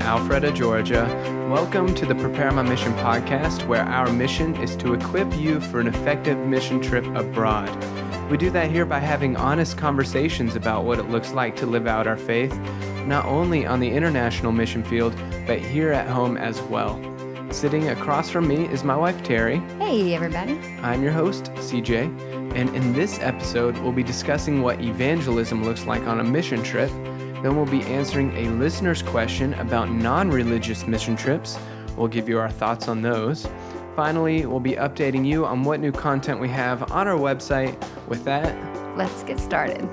Alpharetta, Georgia. Welcome to the Prepare My Mission podcast, where our mission is to equip you for an effective mission trip abroad. We do that here by having honest conversations about what it looks like to live out our faith, not only on the international mission field, but here at home as well. Sitting across from me is my wife, Terry. Hey, everybody. I'm your host, CJ, and in this episode, we'll be discussing what evangelism looks like on a mission trip. Then we'll be answering a listener's question about non religious mission trips. We'll give you our thoughts on those. Finally, we'll be updating you on what new content we have on our website. With that, let's get started.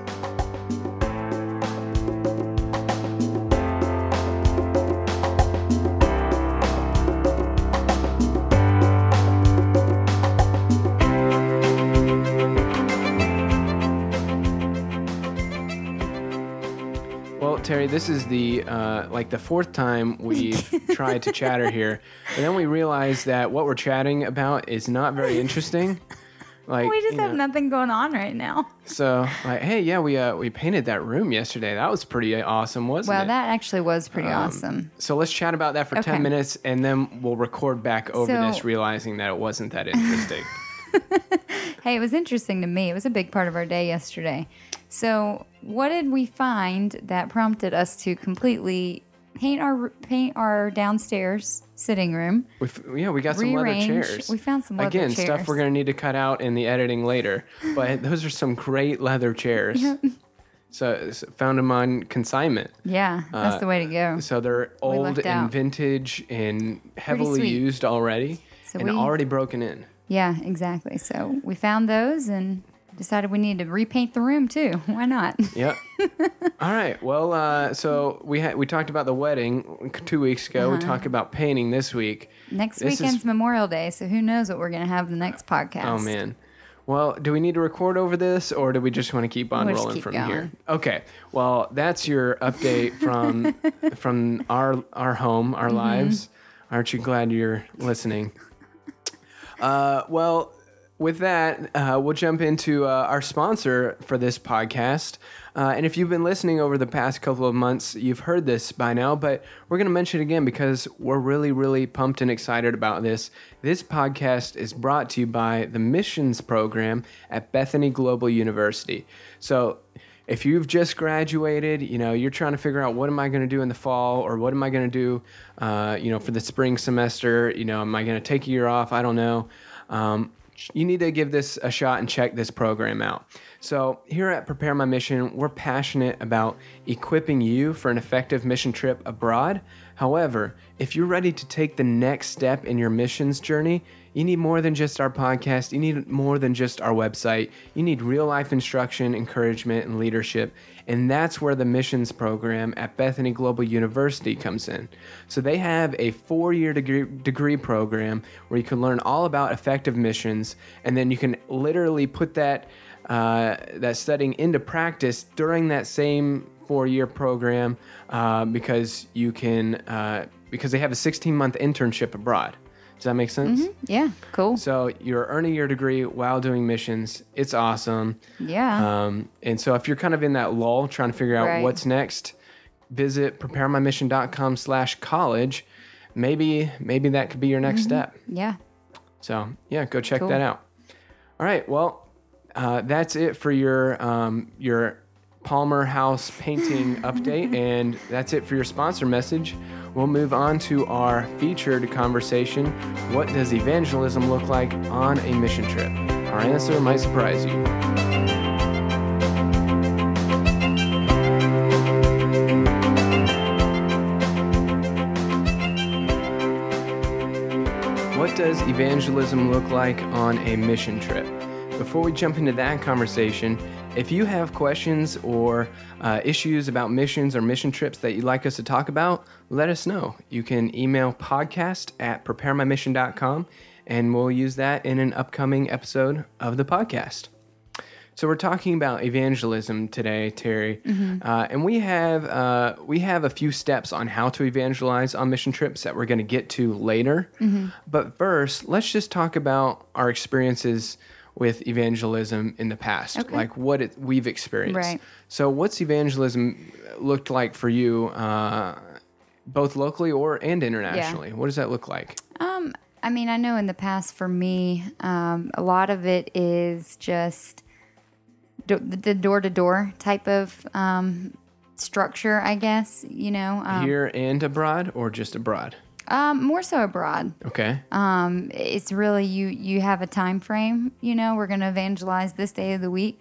Terry, this is the uh, like the fourth time we've tried to chatter here, and then we realized that what we're chatting about is not very interesting. Like we just have know. nothing going on right now. So like, hey, yeah, we uh, we painted that room yesterday. That was pretty awesome, wasn't well, it? Well, that actually was pretty um, awesome. So let's chat about that for okay. ten minutes, and then we'll record back over so, this, realizing that it wasn't that interesting. hey, it was interesting to me. It was a big part of our day yesterday. So, what did we find that prompted us to completely paint our paint our downstairs sitting room? We yeah, we got some leather chairs. We found some leather Again, chairs. stuff we're gonna need to cut out in the editing later. But those are some great leather chairs. So, so, found them on consignment. Yeah, that's uh, the way to go. So they're old and out. vintage and heavily used already, so and we, already broken in. Yeah, exactly. So we found those and decided we needed to repaint the room too. Why not? Yep. All right. Well, uh, so we had we talked about the wedding two weeks ago. Uh-huh. We talked about painting this week. Next this weekend's is... Memorial Day, so who knows what we're gonna have the next podcast? Oh man. Well, do we need to record over this, or do we just want to keep on we'll rolling keep from going. here? Okay. Well, that's your update from from our our home, our mm-hmm. lives. Aren't you glad you're listening? Uh, well, with that, uh, we'll jump into uh, our sponsor for this podcast. Uh, and if you've been listening over the past couple of months, you've heard this by now, but we're going to mention it again because we're really, really pumped and excited about this. This podcast is brought to you by the missions program at Bethany Global University. So, if you've just graduated, you know, you're trying to figure out what am I going to do in the fall or what am I going to do, uh, you know, for the spring semester, you know, am I going to take a year off? I don't know. Um, you need to give this a shot and check this program out. So, here at Prepare My Mission, we're passionate about equipping you for an effective mission trip abroad. However, if you're ready to take the next step in your missions journey, you need more than just our podcast. You need more than just our website. You need real life instruction, encouragement, and leadership. And that's where the missions program at Bethany Global University comes in. So they have a four year degree, degree program where you can learn all about effective missions. And then you can literally put that, uh, that studying into practice during that same four year program uh, because you can, uh, because they have a 16 month internship abroad. Does that make sense? Mm-hmm. Yeah, cool. So you're earning your degree while doing missions. It's awesome. Yeah. Um, and so if you're kind of in that lull, trying to figure out right. what's next, visit preparemymission.com slash college. Maybe maybe that could be your next mm-hmm. step. Yeah. So yeah, go check cool. that out. All right. Well, uh, that's it for your um, your Palmer House painting update, and that's it for your sponsor message we'll move on to our featured conversation What does evangelism look like on a mission trip? Our answer might surprise you. What does evangelism look like on a mission trip? Before we jump into that conversation, if you have questions or uh, issues about missions or mission trips that you'd like us to talk about, let us know. You can email podcast at preparemymission.com and we'll use that in an upcoming episode of the podcast. So we're talking about evangelism today, Terry, mm-hmm. uh, and we have uh, we have a few steps on how to evangelize on mission trips that we're going to get to later. Mm-hmm. But first, let's just talk about our experiences with evangelism in the past, okay. like what it, we've experienced. Right. So, what's evangelism looked like for you uh, both locally or and internationally. What does that look like? Um, I mean, I know in the past for me, um, a lot of it is just do- the door to door type of um, structure, I guess. You know, um, Here and abroad, or just abroad? Um, more so abroad. Okay. Um, it's really you. You have a time frame. You know, we're going to evangelize this day of the week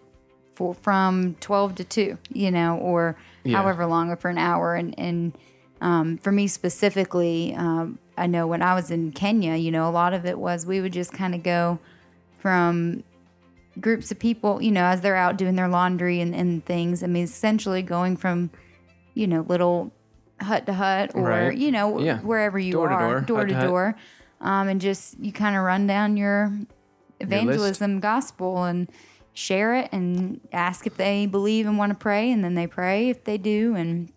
for from twelve to two. You know, or Yeah. however long, or for an hour. And and um, for me specifically, um, I know when I was in Kenya, you know, a lot of it was we would just kind of go from groups of people, you know, as they're out doing their laundry and, and things. I mean, essentially going from, you know, little hut to hut or, Right. you know, Yeah. wherever you Door to are, door, door to to hut. door. Um, and just you kind of run down your evangelism gospel and share it and ask if they believe and want to pray. And then they pray if they do. And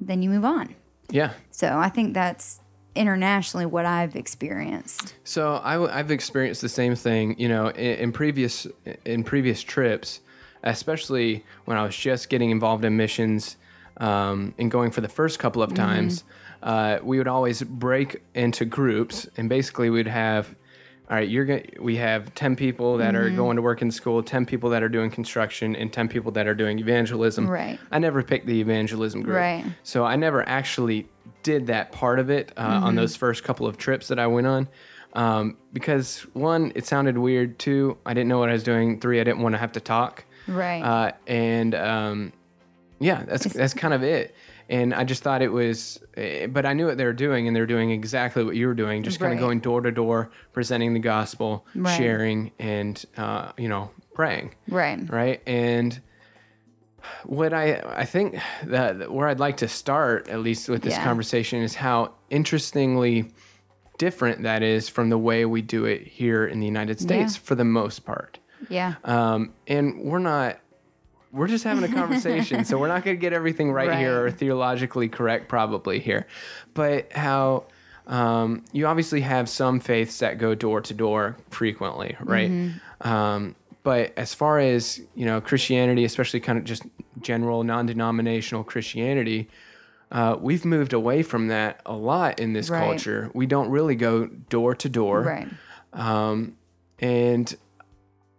then you move on. Yeah. So I think that's internationally what I've experienced. So I, have experienced the same thing, you know, in, in previous in previous trips, especially when I was just getting involved in missions um, and going for the first couple of times. Uh, we would always break into groups, and basically we'd have, all right, you're going. We have ten people that are going to work in school, ten people that are doing construction, and ten people that are doing evangelism. Right. I never picked the evangelism group. Right. So I never actually did that part of it uh, Mm-hmm. on those first couple of trips that I went on. Um, because one, it sounded weird. Two, I didn't know what I was doing. Three, I didn't want to have to talk. Right. Uh, and um, yeah, that's that's kind of it. And I just thought it was, eh, but I knew what they were doing, and they're doing exactly what you were doing, just kind of going door to door, presenting the gospel, Right. sharing, and uh, you know, praying right. right? And what I I think that where I'd like to start, at least with this Yeah. conversation, is how interestingly different that is from the way we do it here in the United States Yeah. for the most part. Yeah. Um, and we're not. We're just having a conversation, so we're not going to get everything right, here or theologically correct, probably here. But how um, you obviously have some faiths that go door to door frequently, right? Mm-hmm. Um, but as far as you know, Christianity, especially kind of just general non-denominational Christianity, uh, we've moved away from that a lot in this Right. culture. We don't really go door to door, Right. um, and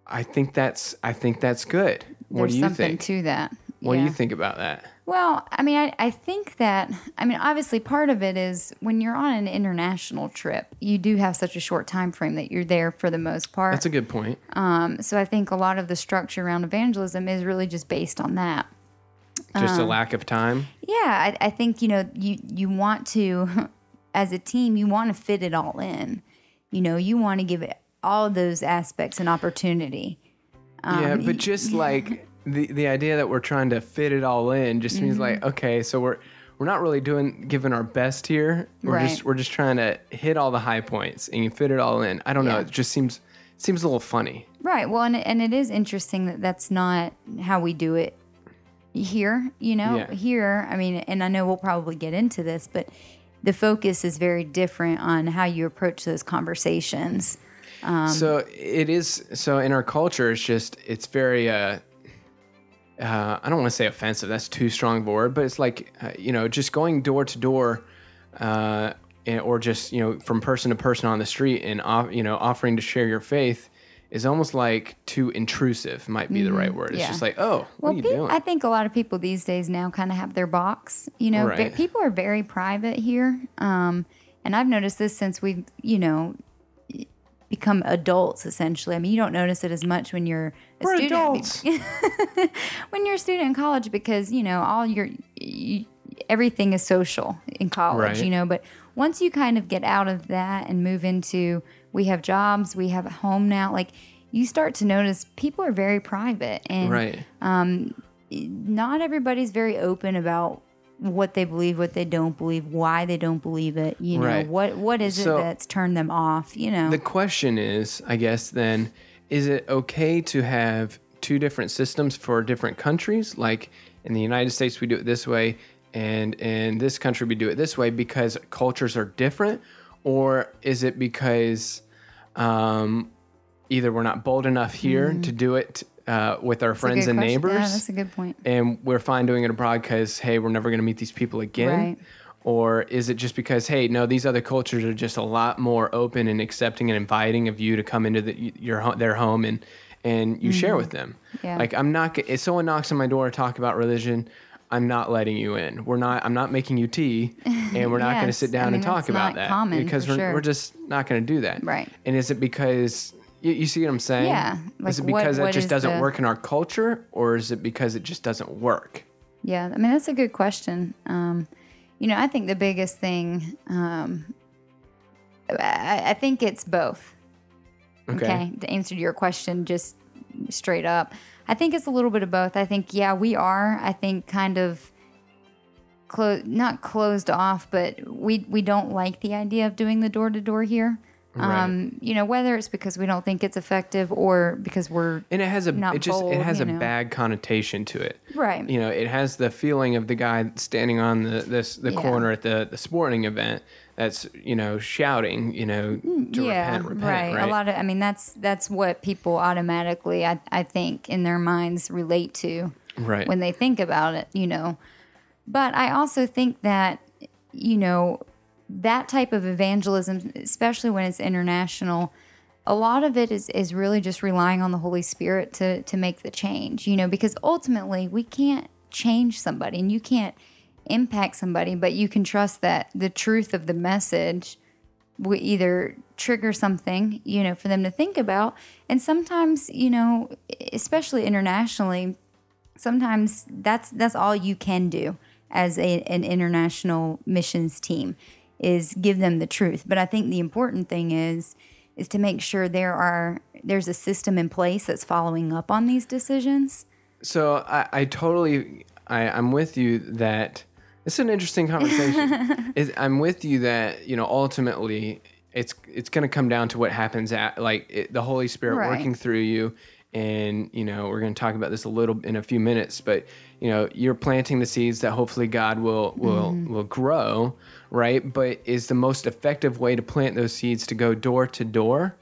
I think that's I think that's good. What There's do you something think? to that. what do you think about that? Well, I mean, I, I think that, I mean, obviously part of it is when you're on an international trip, you do have such a short time frame that you're there for the most part. That's a good point. um, so I think a lot of the structure around evangelism is really just based on that. Just um, a lack of time. Yeah, I, I think you know you you want to, as a team, you want to fit it all in. You know, you want to give it all those aspects an opportunity. Yeah, Um, but just like the the idea that we're trying to fit it all in just means like Mm-hmm. okay, so we're we're not really doing giving our best here. We're just Right. we're just trying to hit all the high points and you fit it all in. I don't know. It just seems seems a little funny. Right. Well, and, and it is interesting that that's not how we do it here. You know, Yeah. here, I mean, and I know we'll probably get into this, but the focus is very different on how you approach those conversations. Um, so it is so in our culture it's just it's very uh uh, I don't want to say offensive. That's too strong of a word, but it's like uh, you know, just going door to door, uh, or just you know, from person to person on the street, and you know, offering to share your faith is almost like too intrusive. Might be the right word. It's Mm-hmm. yeah. just like, oh, what Well, are you pe- doing? I think a lot of people these days now kind of have their box. You know, Right. people are very private here, um, and I've noticed this since we've, you know, become adults. Essentially, I mean, you don't notice it as much when you're a We're student. adults. when you're a student in college because you know all your you, everything is social in college Right. you know but once you kind of get out of that and move into we have jobs we have a home now like you start to notice people are very private and right. um, not everybody's very open about what they believe what they don't believe why they don't believe it you know Right. what what is So- it that's turned them off you know The question is, I guess, then, is it okay to have two different systems for different countries? Like in the United States, we do it this way, and in this country, we do it this way because cultures are different? Or is it because um, either we're not bold enough here to do it uh, with our Mm-hmm. Friends and question. neighbors? yeah, that's a good point. and we're fine doing it abroad because hey, we're never going to meet these people again. Right. or is it just because hey no these other cultures are just a lot more open and accepting and inviting of you to come into the, your their home and and you share with them Yeah. like i'm not if someone knocks on my door to talk about religion i'm not letting you in we're not i'm not making you tea and we're not going to sit down I mean, and talk about that common, because we're, sure. we're just not going to do that Right. and is it because you, you see what i'm saying Yeah, is it like, what- because that what just doesn't the- work in our culture or is it because it just doesn't work Yeah, I mean that's a good question. Um, you know, I think the biggest thing, um, I, I think it's both. okay, Okay. to answer your question, just straight up, I think it's a little bit of both. I think yeah, we are. I think kind of close, not closed off, but we we don't like the idea of doing the door to door here. Right. Um, you know, whether it's because we don't think it's effective or because we're and it has a not it just bold, it has a know. bad connotation to it right. you know, it has the feeling of the guy standing on the this the Yeah. corner at the the sporting event that's you know shouting, you know, to Mm, yeah, repent, repent, right. right? A lot of, I mean, that's that's what people automatically, I, I think, in their minds relate to right. when they think about it, you know. But I also think that, you know, that type of evangelism, especially when it's international, a lot of it is, is really just relying on the Holy Spirit to, to make the change, you know, because ultimately we can't change somebody and you can't impact somebody, but you can trust that the truth of the message will either trigger something, you know, for them to think about. And sometimes, you know, especially internationally, sometimes that's that's all you can do as a, an international missions team is give them the truth. But I think the important thing is is to make sure there are there's a system in place that's following up on these decisions. So I, I totally I, I'm with you that it's an interesting conversation. is I'm with you that you know ultimately it's it's going to come down to what happens at like it, the Holy Spirit Right. working through you, and you know we're going to talk about this a little in a few minutes, but you know you're planting the seeds that hopefully God will will will grow, right? But is the most effective way to plant those seeds to go door to door?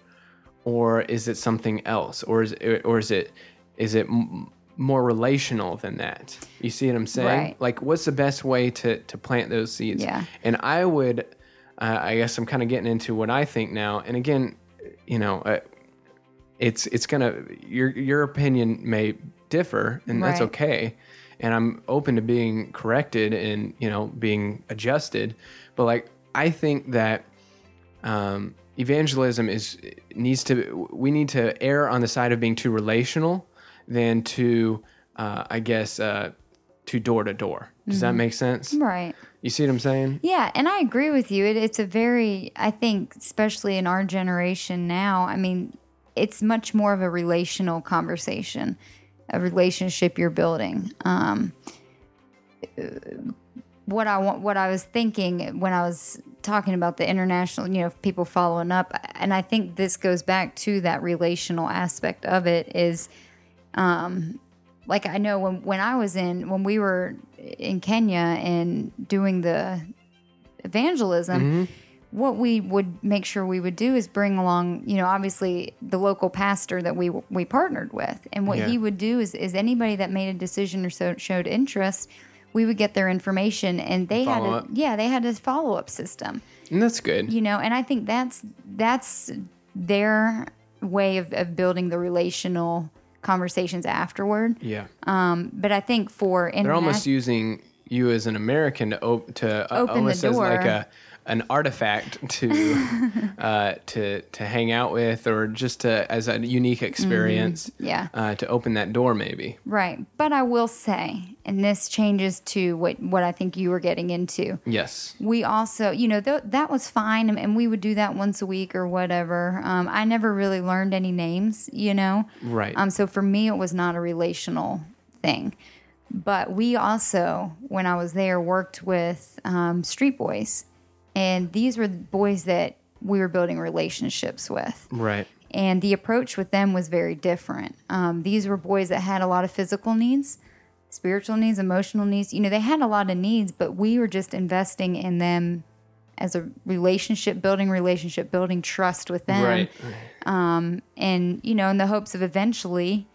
or is it something else or is it, or is it is it m- more relational than that you see what i'm saying Right. like what's the best way to to plant those seeds Yeah. and i would uh, i guess i'm kind of getting into what i think now and again you know uh, it's it's gonna your your opinion may differ and that's okay and i'm open to being corrected and you know being adjusted but like i think that um, evangelism is needs to we need to err on the side of being too relational than to uh, I guess uh, to door to door. Does that make sense? Right. You see what I'm saying? Yeah, and I agree with you. It, it's a very, I think, especially in our generation now, I mean, it's much more of a relational conversation, a relationship you're building. Um, what I want, what I was thinking when I was talking about the international, you know, people following up, and I think this goes back to that relational aspect of it is, um, like I know when when I was in when we were in Kenya and doing the evangelism, what we would make sure we would do is bring along, you know, obviously the local pastor that we we partnered with, and what Yeah. he would do is is anybody that made a decision or so showed interest, we would get their information, and they had a up. yeah they had a follow up system And that's good. you know and i think that's that's their way of, of building the relational conversations afterward Yeah. um but i think for They're almost using you as an American to op- to uh, Open the as like door. a an artifact to uh, to to hang out with or just to as a unique experience. yeah Uh, to open that door, maybe. right but i will say and this changes to what what i think you were getting into Yes. we also you know th- that was fine and, and we would do that once a week or whatever um, i never really learned any names you know Right. um, so for me it was not a relational thing but we also when i was there worked with um, street boys and these were the boys that we were building relationships with right. and the approach with them was very different. Um, these were boys that had a lot of physical needs, spiritual needs, emotional needs. You know, they had a lot of needs, but we were just investing in them as a relationship building, relationship building, trust with them, Right. and you know, in the hopes of eventually,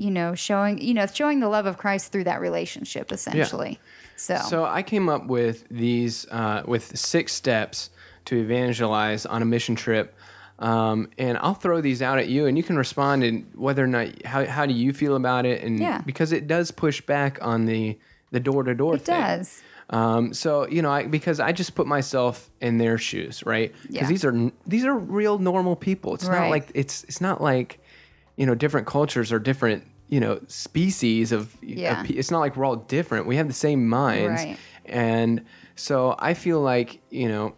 you know, showing you know showing the love of Christ through that relationship, essentially. Yeah. So, So I came up with these uh, with six steps to evangelize on a mission trip. Um, and I'll throw these out at you, and you can respond and whether or not how, how do you feel about it, and Yeah. because it does push back on the the door to door thing. it does. Um, so you know, I, because I just put myself in their shoes, right? Because Yeah. these are these are real normal people. It's not like it's it's not like you know different cultures or different you know species of, of Yeah. pe- it's not like we're all different. We have the same minds, Right. and so I feel like you know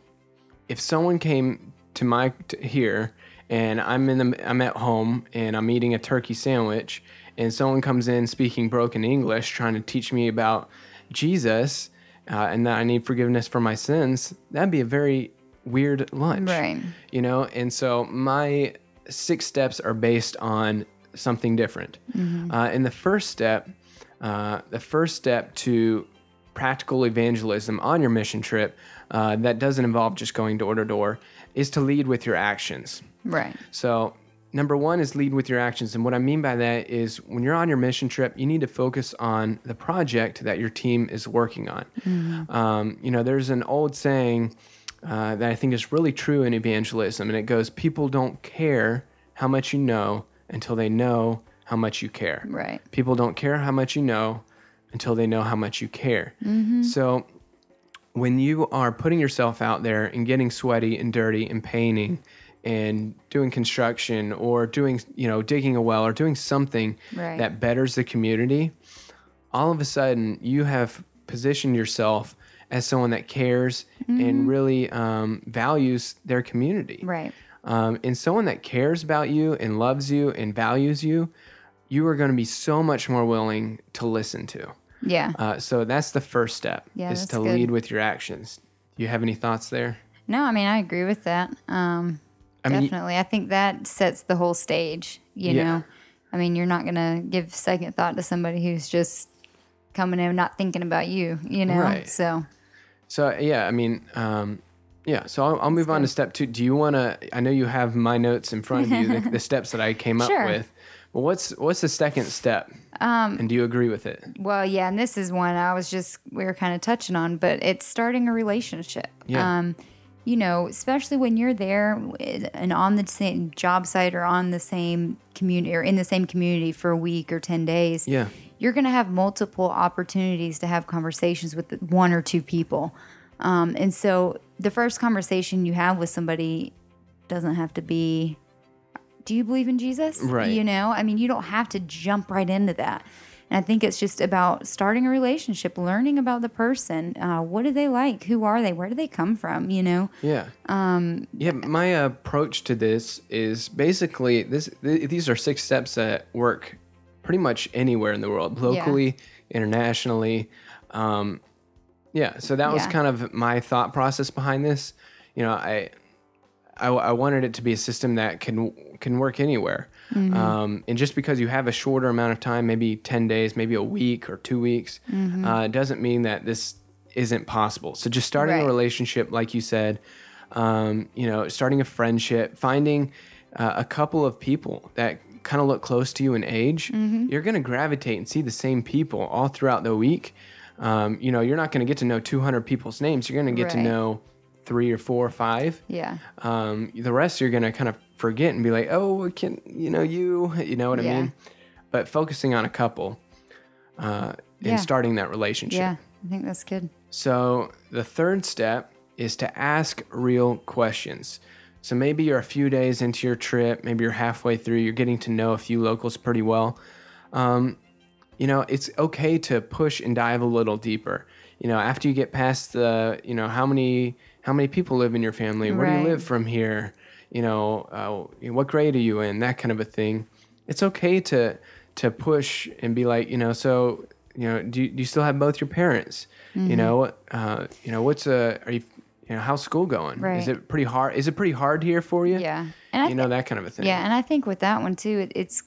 if someone came to my to here and I'm in the I'm at home and I'm eating a turkey sandwich and someone comes in speaking broken English trying to teach me about Jesus uh, and that I need forgiveness for my sins, that'd be a very weird lunch. Right. You know, and so my six steps are based on something different. Uh, and the first step, uh, the first step to practical evangelism on your mission trip uh, that doesn't involve just going door to door is to lead with your actions. Right. So, number one is lead with your actions. And what I mean by that is when you're on your mission trip, you need to focus on the project that your team is working on. Um, you know, there's an old saying uh, that I think is really true in evangelism, and it goes, People don't care how much you know until they know how much you care. Right. People don't care how much you know until they know how much you care. So when you are putting yourself out there and getting sweaty and dirty and painting and doing construction or doing, you know, digging a well or doing something Right. that betters the community, all of a sudden you have positioned yourself as someone that cares and really um, values their community. Right. Um, and someone that cares about you and loves you and values you, you are going to be so much more willing to listen to. Yeah. Uh, so that's the first step Yeah, is to good. lead with your actions. Do you have any thoughts there? No, I mean I agree with that. Um, I mean, definitely, I think that sets the whole stage. You Yeah. know, I mean you're not gonna give second thought to somebody who's just coming in not thinking about you. You know, Right. so So yeah, I mean, um, yeah. So I'll, I'll move on to step two. Do you want to? I know you have my notes in front of you, the, the steps that I came Sure. up with. Well, what's what's the second step? Um, and do you agree with it? Well, yeah, and this is one I was just we were kind of touching on, but it's starting a relationship. Yeah. Um, you know, especially when you're there and on the same job site or on the same community or in the same community for a week or 10 days. Yeah. You're going to have multiple opportunities to have conversations with one or two people. Um, and so the first conversation you have with somebody doesn't have to be, do you believe in Jesus? Right. You know, I mean, you don't have to jump right into that. And I think it's just about starting a relationship, learning about the person. Uh, what do they like? Who are they? Where do they come from? You know? Yeah. Um, yeah. My approach to this is basically this. Th- these are six steps that work pretty much anywhere in the world, locally, internationally. Um, yeah. So that was Yeah. kind of my thought process behind this. You know, I, I, I wanted it to be a system that can can work anywhere. Um, and just because you have a shorter amount of time, maybe ten days, maybe a week or two weeks, uh, doesn't mean that this isn't possible. So just starting a Right. relationship, like you said, um, you know, starting a friendship, finding uh, a couple of people that kind of look close to you in age, you're going to gravitate and see the same people all throughout the week. Um, you know, you're not going to get to know 200 people's names. You're going to get to know three or four or five. Yeah. Um, the rest you're going to kind of forget and be like, oh, can you know you, you know what I mean? But focusing on a couple uh, Yeah. and starting that relationship. Yeah. I think that's good. So the third step is to ask real questions. So maybe you're a few days into your trip, maybe you're halfway through, you're getting to know a few locals pretty well. Um, you know, it's okay to push and dive a little deeper. You know, after you get past the, you know, how many how many people live in your family? Where do you live from here? You know, uh, what grade are you in? That kind of a thing. It's okay to to push and be like, you know, so you know, do you, do you still have both your parents? Mm-hmm. You know, uh, you know, what's a are you you know how's school going? Is it pretty hard? Is it pretty hard here for you? Yeah. And you know that kind of a thing. Yeah, and I think with that one too, it, it's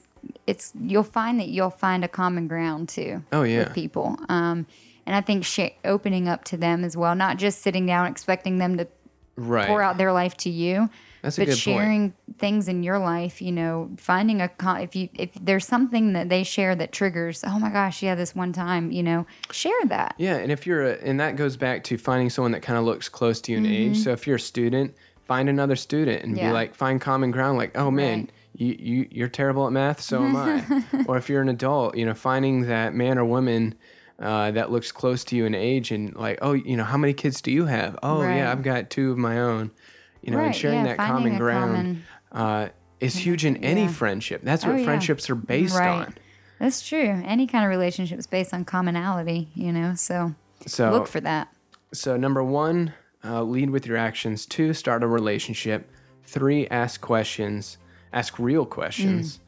it's you'll find that you'll find a common ground too. Oh, yeah. with people. Um, and I think sh- opening up to them as well, not just sitting down expecting them to right. pour out their life to you, That's a but good point. sharing things in your life, you know, finding a con- if you if there's something that they share that triggers, oh my gosh, yeah, this one time, you know, share that. Yeah, and if you're a, and that goes back to finding someone that kind of looks close to you in age. So if you're a student, find another student and be Mm-hmm. Like find common ground like, "Oh man, Right. You, you you're terrible at math, so am I." or if you're an adult, you know, finding that man or woman uh, that looks close to you in age and like, "Oh, you know, how many kids do you have?" "Oh, Right. yeah, I've got two of my own." You know, and sharing yeah, that common ground common- uh, is huge in any yeah. friendship. That's Oh, what yeah. friendships are based Right. on. That's true. Any kind of relationship is based on commonality, you know. So So look for that. So number one, uh, lead with your actions. Two, start a relationship. Three, ask questions. Ask real questions.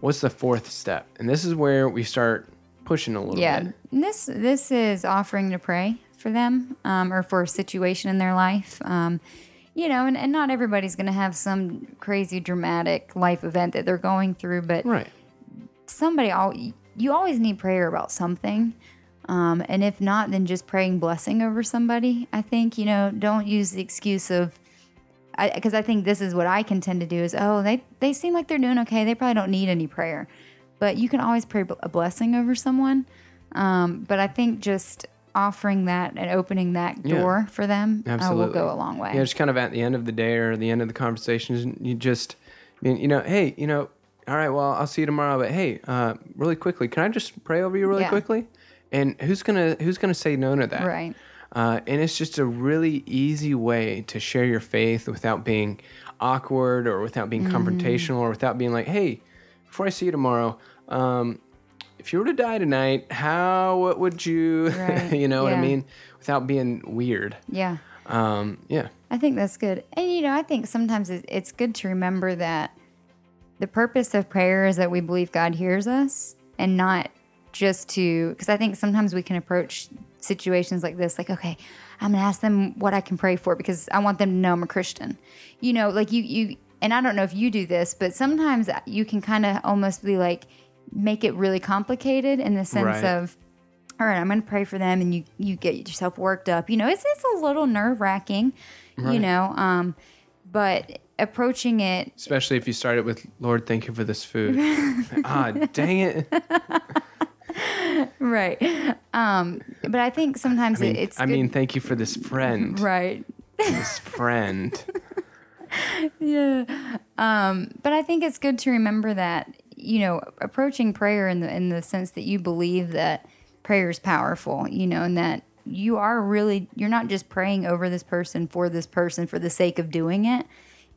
What's the fourth step? And this is where we start pushing a little Yeah, bit. and this this is offering to pray for them um, or for a situation in their life. Um, you know, and, and not everybody's going to have some crazy dramatic life event that they're going through, but Right. somebody al- you always need prayer about something. Um, and if not, then just praying blessing over somebody. I think you know, don't use the excuse of because I, think this is what I can tend to do is oh they they seem like they're doing okay. They probably don't need any prayer, but you can always pray a blessing over someone. Um, but I think just offering that and opening that Yeah. door for them uh, will go a long way. Yeah, just kind of at the end of the day or the end of the conversation, you just, you know, hey, you know, all right, well, I'll see you tomorrow. But hey, uh, really quickly, can I just pray over you really Yeah. quickly? And who's gonna who's gonna say no to that? Right. Uh, and it's just a really easy way to share your faith without being awkward or without being Mm-hmm. confrontational or without being like, hey, before I see you tomorrow, um, if you were to die tonight, how what would you, Right. you know what I mean? Without being weird. Yeah. Um, yeah. I think that's good. And, you know, I think sometimes it's good to remember that the purpose of prayer is that we believe God hears us and not just to, because I think sometimes we can approach situations like this like, okay, I'm going to ask them what I can pray for because I want them to know I'm a Christian. You know, like you, you, and I don't know if you do this, but sometimes you can kind of almost be like, make it really complicated in the sense Right. of, all right, I'm going to pray for them, and you you get yourself worked up. You know, it's it's a little nerve wracking, you know, um, but approaching it, Especially if you start it with, Lord, thank you for this food. ah, dang it. right? Um, but I think sometimes I mean, it, it's I good- mean, thank you for this friend. right. This friend. yeah. Um, but I think it's good to remember that you know approaching prayer in the in the sense that you believe that prayer is powerful, you know, and that you are really you're not just praying over this person for this person for the sake of doing it.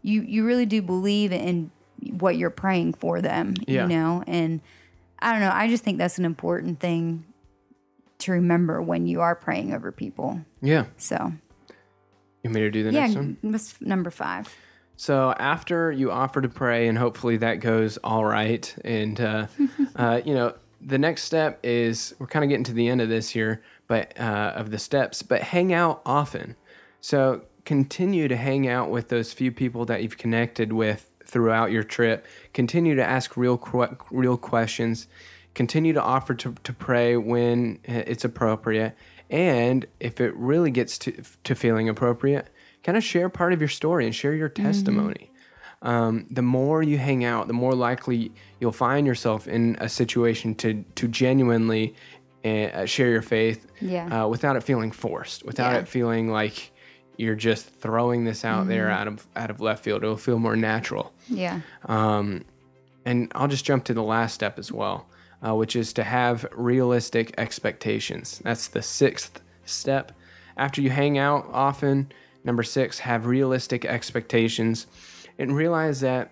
You you really do believe in what you're praying for them, Yeah. you know, and I don't know. I just think that's an important thing to remember when you are praying over people. Yeah. So You want me to do the yeah, next one? number five? So after you offer to pray, and hopefully that goes all right, and uh, uh, you know the next step is we're kind of getting to the end of this here, but uh, of the steps, but hang out often. So continue to hang out with those few people that you've connected with throughout your trip. Continue to ask real real questions. Continue to offer to, to pray when it's appropriate, and if it really gets to to feeling appropriate, kind of share part of your story and share your testimony. Um, the more you hang out, the more likely you'll find yourself in a situation to to genuinely uh, share your faith Yeah. uh, without it feeling forced, without Yeah. it feeling like you're just throwing this out there out of out of left field. It'll feel more natural. Yeah. Um, and I'll just jump to the last step as well, uh, which is to have realistic expectations. That's the sixth step. After you hang out often, number six, have realistic expectations and realize that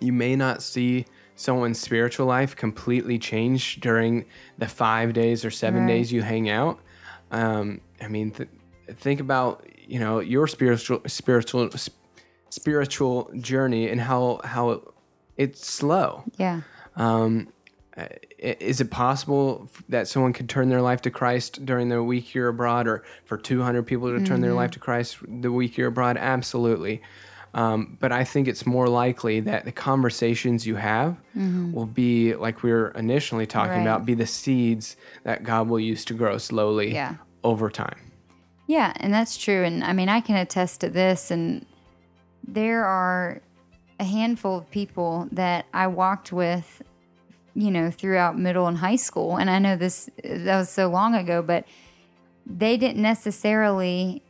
you may not see someone's spiritual life completely change during the five days or seven Right. days you hang out. Um, I mean, th- think about you know your spiritual spiritual spiritual journey and how how it's slow. Yeah. Um, is it possible that someone could turn their life to Christ during their week year abroad, or for 200 people to turn their life to Christ the week year abroad? Absolutely. Um, but I think it's more likely that the conversations you have will be, like we were initially talking Right. about, be the seeds that God will use to grow slowly Yeah. over time. Yeah, and that's true. And I mean, I can attest to this. And there are a handful of people that I walked with, you know, throughout middle and high school. And I know this, that was so long ago, but they didn't necessarily,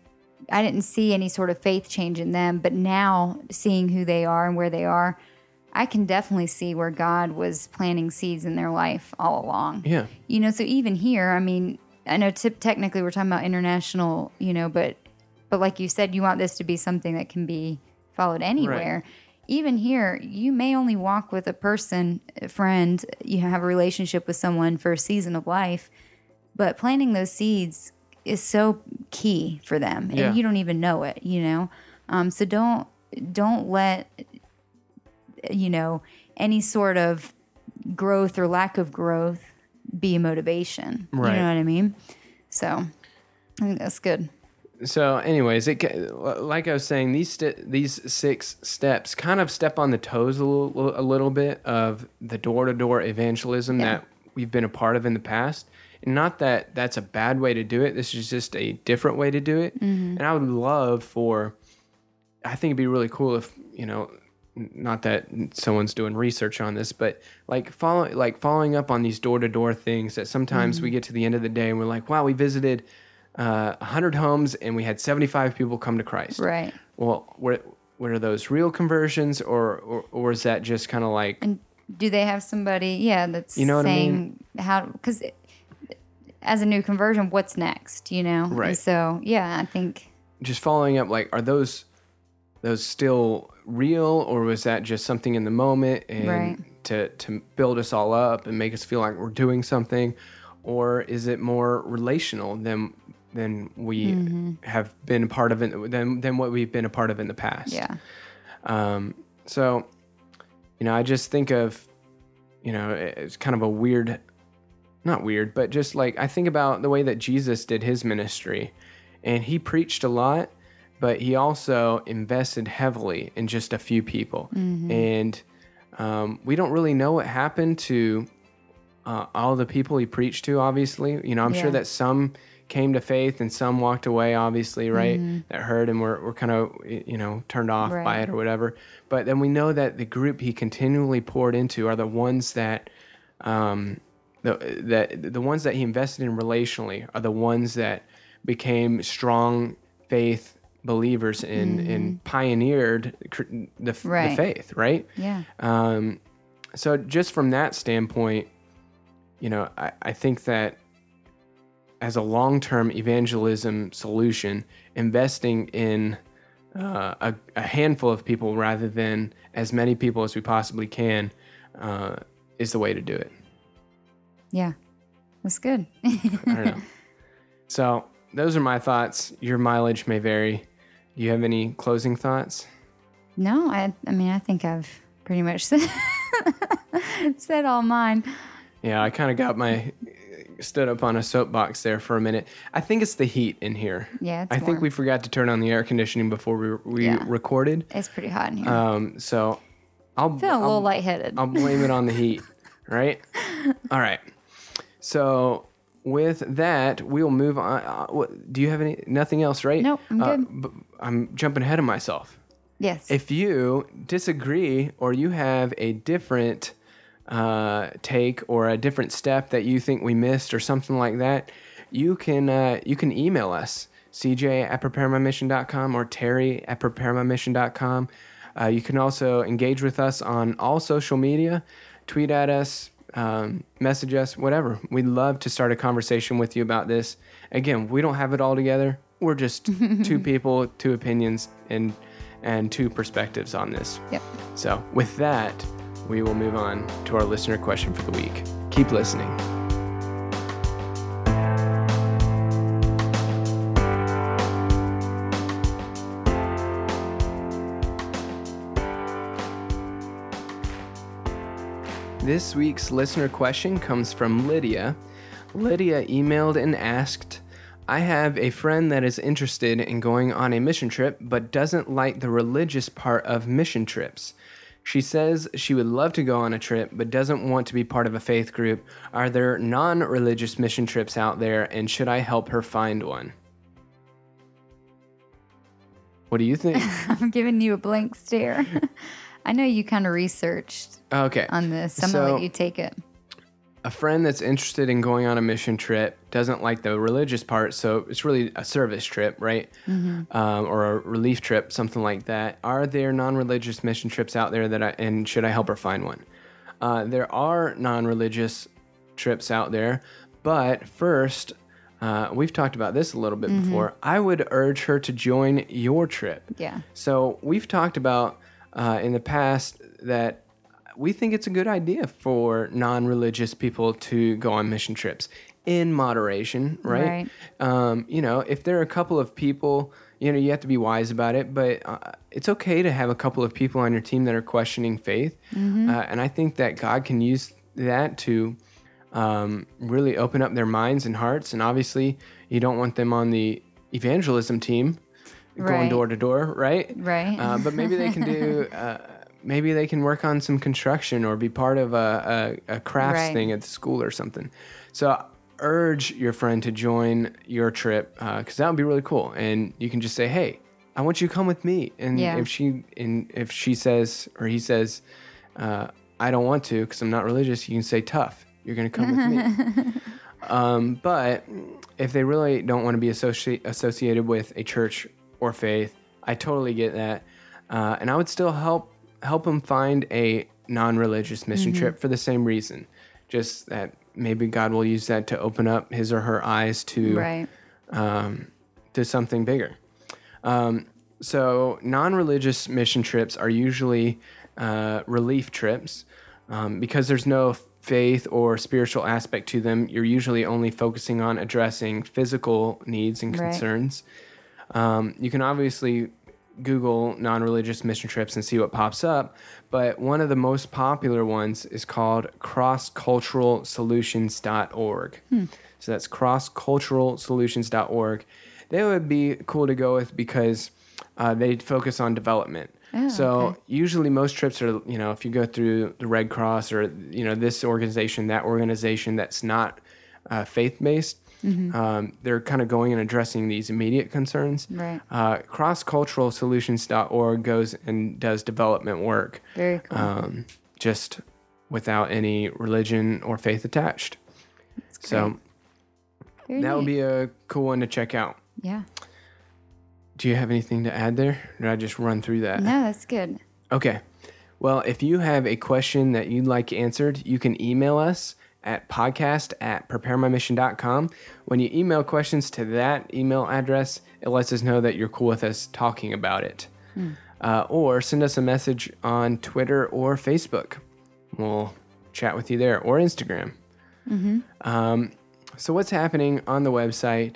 I didn't see any sort of faith change in them. But now seeing who they are and where they are, I can definitely see where God was planting seeds in their life all along. Yeah. You know, so even here, I mean, I know technically we're talking about international, you know, but but like you said, you want this to be something that can be followed anywhere. Even here, you may only walk with a person, a friend, you have a relationship with someone for a season of life, but planting those seeds is so key for them, and Yeah. you don't even know it. You know, um, so don't don't let you know any sort of growth or lack of growth be motivation. Right. You know what I mean? So I think that's good. So, anyways, it like I was saying, these st- these six steps kind of step on the toes a little, a little bit of the door to door evangelism Yeah. that we've been a part of in the past. And not that that's a bad way to do it. This is just a different way to do it. Mm-hmm. And I would love for, I think it'd be really cool if you know, not that someone's doing research on this, but like follow like following up on these door to door things that sometimes Mm-hmm. we get to the end of the day and we're like, wow, we visited uh, 100 homes and we had 75 people come to Christ. Right. Well, were, were those real conversions or, or, or is that just kind of like, And do they have somebody, yeah, that's You know what I mean? how, because as a new conversion, what's next, you know? And Right. so, yeah, I think, just following up, like, are those, those still real or was that just something in the moment and Right. to, to build us all up and make us feel like we're doing something? Or is it more relational than, than we Mm-hmm. have been a part of it, than, than what we've been a part of in the past? yeah. Um, so, you know, I just think of, you know, it's kind of a weird, not weird, but just like I think about the way that Jesus did his ministry, and he preached a lot, but he also invested heavily in just a few people, and um, we don't really know what happened to uh, all the people he preached to. Obviously, you know, I'm Yeah. sure that some came to faith and some walked away. Obviously, right? Mm-hmm. That heard and were, were kind of you know turned off by it or whatever. But then we know that the group he continually poured into are the ones that. Um, the, that the ones that he invested in relationally are the ones that became strong faith believers and, and pioneered the, f- the Mm-hmm. Faith, right? Yeah. Um, so just from that standpoint, you know, I, I think that as a long-term evangelism solution, investing in uh, a, a handful of people rather than as many people as we possibly can uh, is the way to do it. Yeah. That's good. I don't know. So those are my thoughts. Your mileage may vary. Do you have any closing thoughts? no, I, I mean, I think I've pretty much said, said all mine. Yeah, I kind of got my stood up on a soapbox there for a minute. I think it's the heat in here. Yeah, it's I think we forgot to turn on the air conditioning before we we Yeah. recorded. It's pretty hot in here. Um, so I'll feel a I'll, little lightheaded. I'll blame it on the heat, right? All right. So with that, we'll move on. Uh, what, do you have any nothing else, right? Nope, I'm Uh, good. b- I'm jumping ahead of myself. yes. If you disagree or you have a different uh, take or a different step that you think we missed or something like that, you can uh, you can email us cj at preparemymission.com or terry at preparemymission.com. Uh, you can also engage with us on all social media, tweet at us, um, message us, whatever. We'd love to start a conversation with you about this. Again, we don't have it all together. We're just two people, two opinions, and and two perspectives on this. Yep. So, with that, we will move on to our listener question for the week. Keep listening. This week's listener question comes from Lydia. Lydia emailed and asked, I have a friend that is interested in going on a mission trip but doesn't like the religious part of mission trips. She says she would love to go on a trip but doesn't want to be part of a faith group. Are there non religious mission trips out there and should I help her find one? What do you think? I'm giving you a blank stare. I know you kind of researched Okay. on this. So I'm So- gonna let you take it. a friend that's interested in going on a mission trip doesn't like the religious part, so it's really a service trip, right? Um, or a relief trip, something like that. Are there non-religious mission trips out there that I and should I help her find one? Uh, there are non-religious trips out there, but first, uh, we've talked about this a little bit before. I would urge her to join your trip. Yeah. So we've talked about uh, in the past that we think it's a good idea for non-religious people to go on mission trips in moderation, right? Right. Um, you know, if there are a couple of people, you know, you have to be wise about it, but uh, it's okay to have a couple of people on your team that are questioning faith, uh, and I think that God can use that to um, really open up their minds and hearts. And obviously, you don't want them on the evangelism team going door to door, right? Right. Uh, but maybe they can do. Uh, maybe they can work on some construction or be part of a, a, a crafts Right. thing at the school or something. So urge your friend to join your trip because that would be really cool. And you can just say, "Hey, I want you to come with me." And Yeah. if she and if she says or he says, uh, "I don't want to because I'm not religious," you can say, "Tough, you're going to come with me." Um, but if they really don't want to be associ- associated with a church or faith, I totally get that, uh, and I would still help help them find a non-religious mission trip for the same reason, just that maybe God will use that to open up his or her eyes to right. um, to something bigger. Um, so, non religious mission trips are usually uh, relief trips um, because there's no faith or spiritual aspect to them. You're usually only focusing on addressing physical needs and Right. Um, you can obviously Google non religious mission trips and see what pops up, but one of the most popular ones is called crossculturalsolutions.org. So that's crossculturalsolutions.org. They would be cool to go with because uh, they focus on development. Oh, so okay. usually most trips are, you know, if you go through the Red Cross or, you know, this organization, that organization that's not uh, faith based, Mm-hmm. um, they're kind of going and addressing these immediate concerns. Right. Uh, crossculturalsolutions.org goes and does development work Very cool. um, just without any religion or faith attached. So Very that would be a cool one to check out. Yeah. Do you have anything to add there? Or did I just run through that? No, that's good. Okay. Well, if you have a question that you'd like answered, you can email us at podcast at preparemymission.com. When you email questions to that email address, it lets us know that you're cool with us talking about it. Uh, or send us a message on Twitter or Facebook. We'll chat with you there or Instagram. Um, so, what's happening on the website?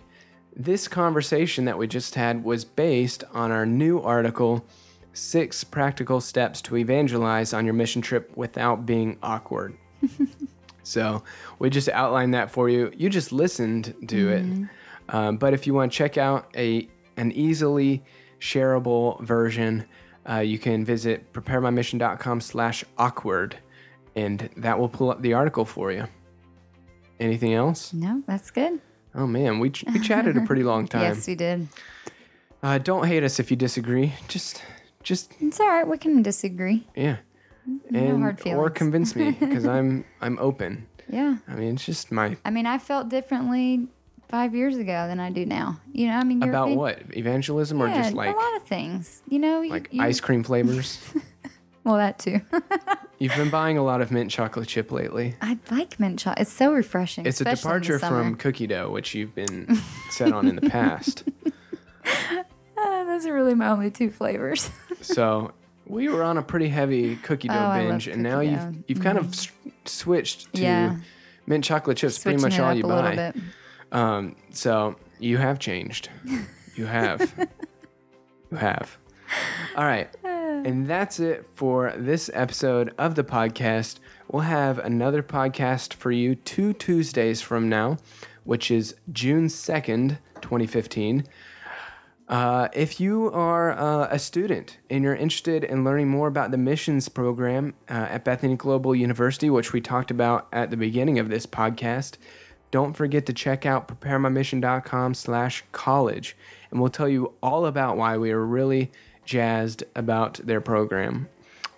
This conversation that we just had was based on our new article, Six Practical Steps to Evangelize on Your Mission Trip Without Being Awkward. so, we just outlined that for you. You just listened to it. Um, but if you want to check out a an easily shareable version, uh, you can visit preparemymission.com slash awkward, and that will pull up the article for you. Anything else? No, that's good. Oh man, we, ch- we chatted a pretty long time. Yes, we did. Uh, don't hate us if you disagree. Just, just It's all right. We can disagree. yeah, No and hard or convince me because I'm I'm open. Yeah. I mean, it's just my I mean, I felt differently five years ago than I do now. You know, I mean, about what evangelism or just like a lot of things. You know, you- like you, ice cream flavors. Well, that too. You've been buying a lot of mint chocolate chip lately. I like mint chocolate. It's so refreshing. It's a especially in the departure from cookie dough, which you've been set on in the past. Ah, those are really my only two flavors. So we were on a pretty heavy cookie dough Oh, I love binge, and now you've dough. Mm-hmm. you've kind of s- switched to Yeah. mint chocolate chips. Pretty much it all up you a little buy. bit. Um, so you have changed. You have. you have. All right. And that's it for this episode of the podcast. We'll have another podcast for you two Tuesdays from now, which is June 2nd, 2015. Uh, if you are uh, a student and you're interested in learning more about the missions program uh, at Bethany Global University, which we talked about at the beginning of this podcast, don't forget to check out preparemymission.com slash college. And we'll tell you all about why we are really jazzed about their program.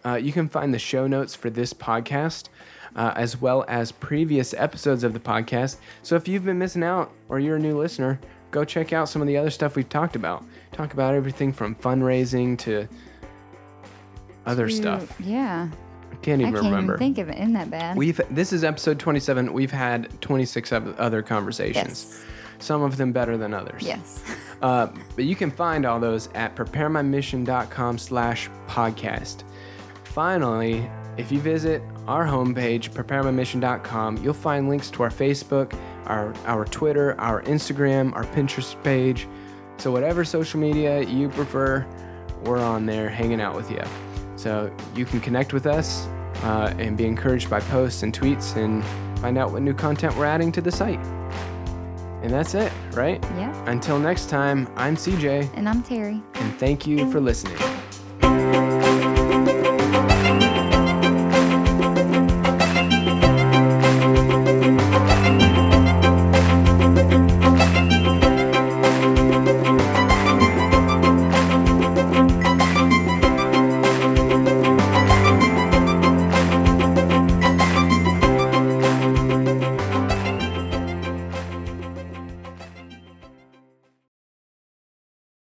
Uh, you can find the show notes for this podcast. Uh, as well as previous episodes of the podcast. So if you've been missing out or you're a new listener, go check out some of the other stuff we've talked about. Talk about everything from fundraising to other stuff. Yeah. I can't I even can't remember. even think of it in that bad? We've this is episode 27. We've had 26 other conversations. yes. Some of them better than others. Yes. Uh, but you can find all those at preparemymission.com slash podcast. Finally, if you visit our homepage, preparemymission.com, you'll find links to our Facebook, our, our Twitter, our Instagram, our Pinterest page. So whatever social media you prefer, we're on there hanging out with you. So you can connect with us uh, and be encouraged by posts and tweets and find out what new content we're adding to the site. And that's it, right? Yeah. Until next time, I'm CJ, And I'm Terry. and thank you for listening.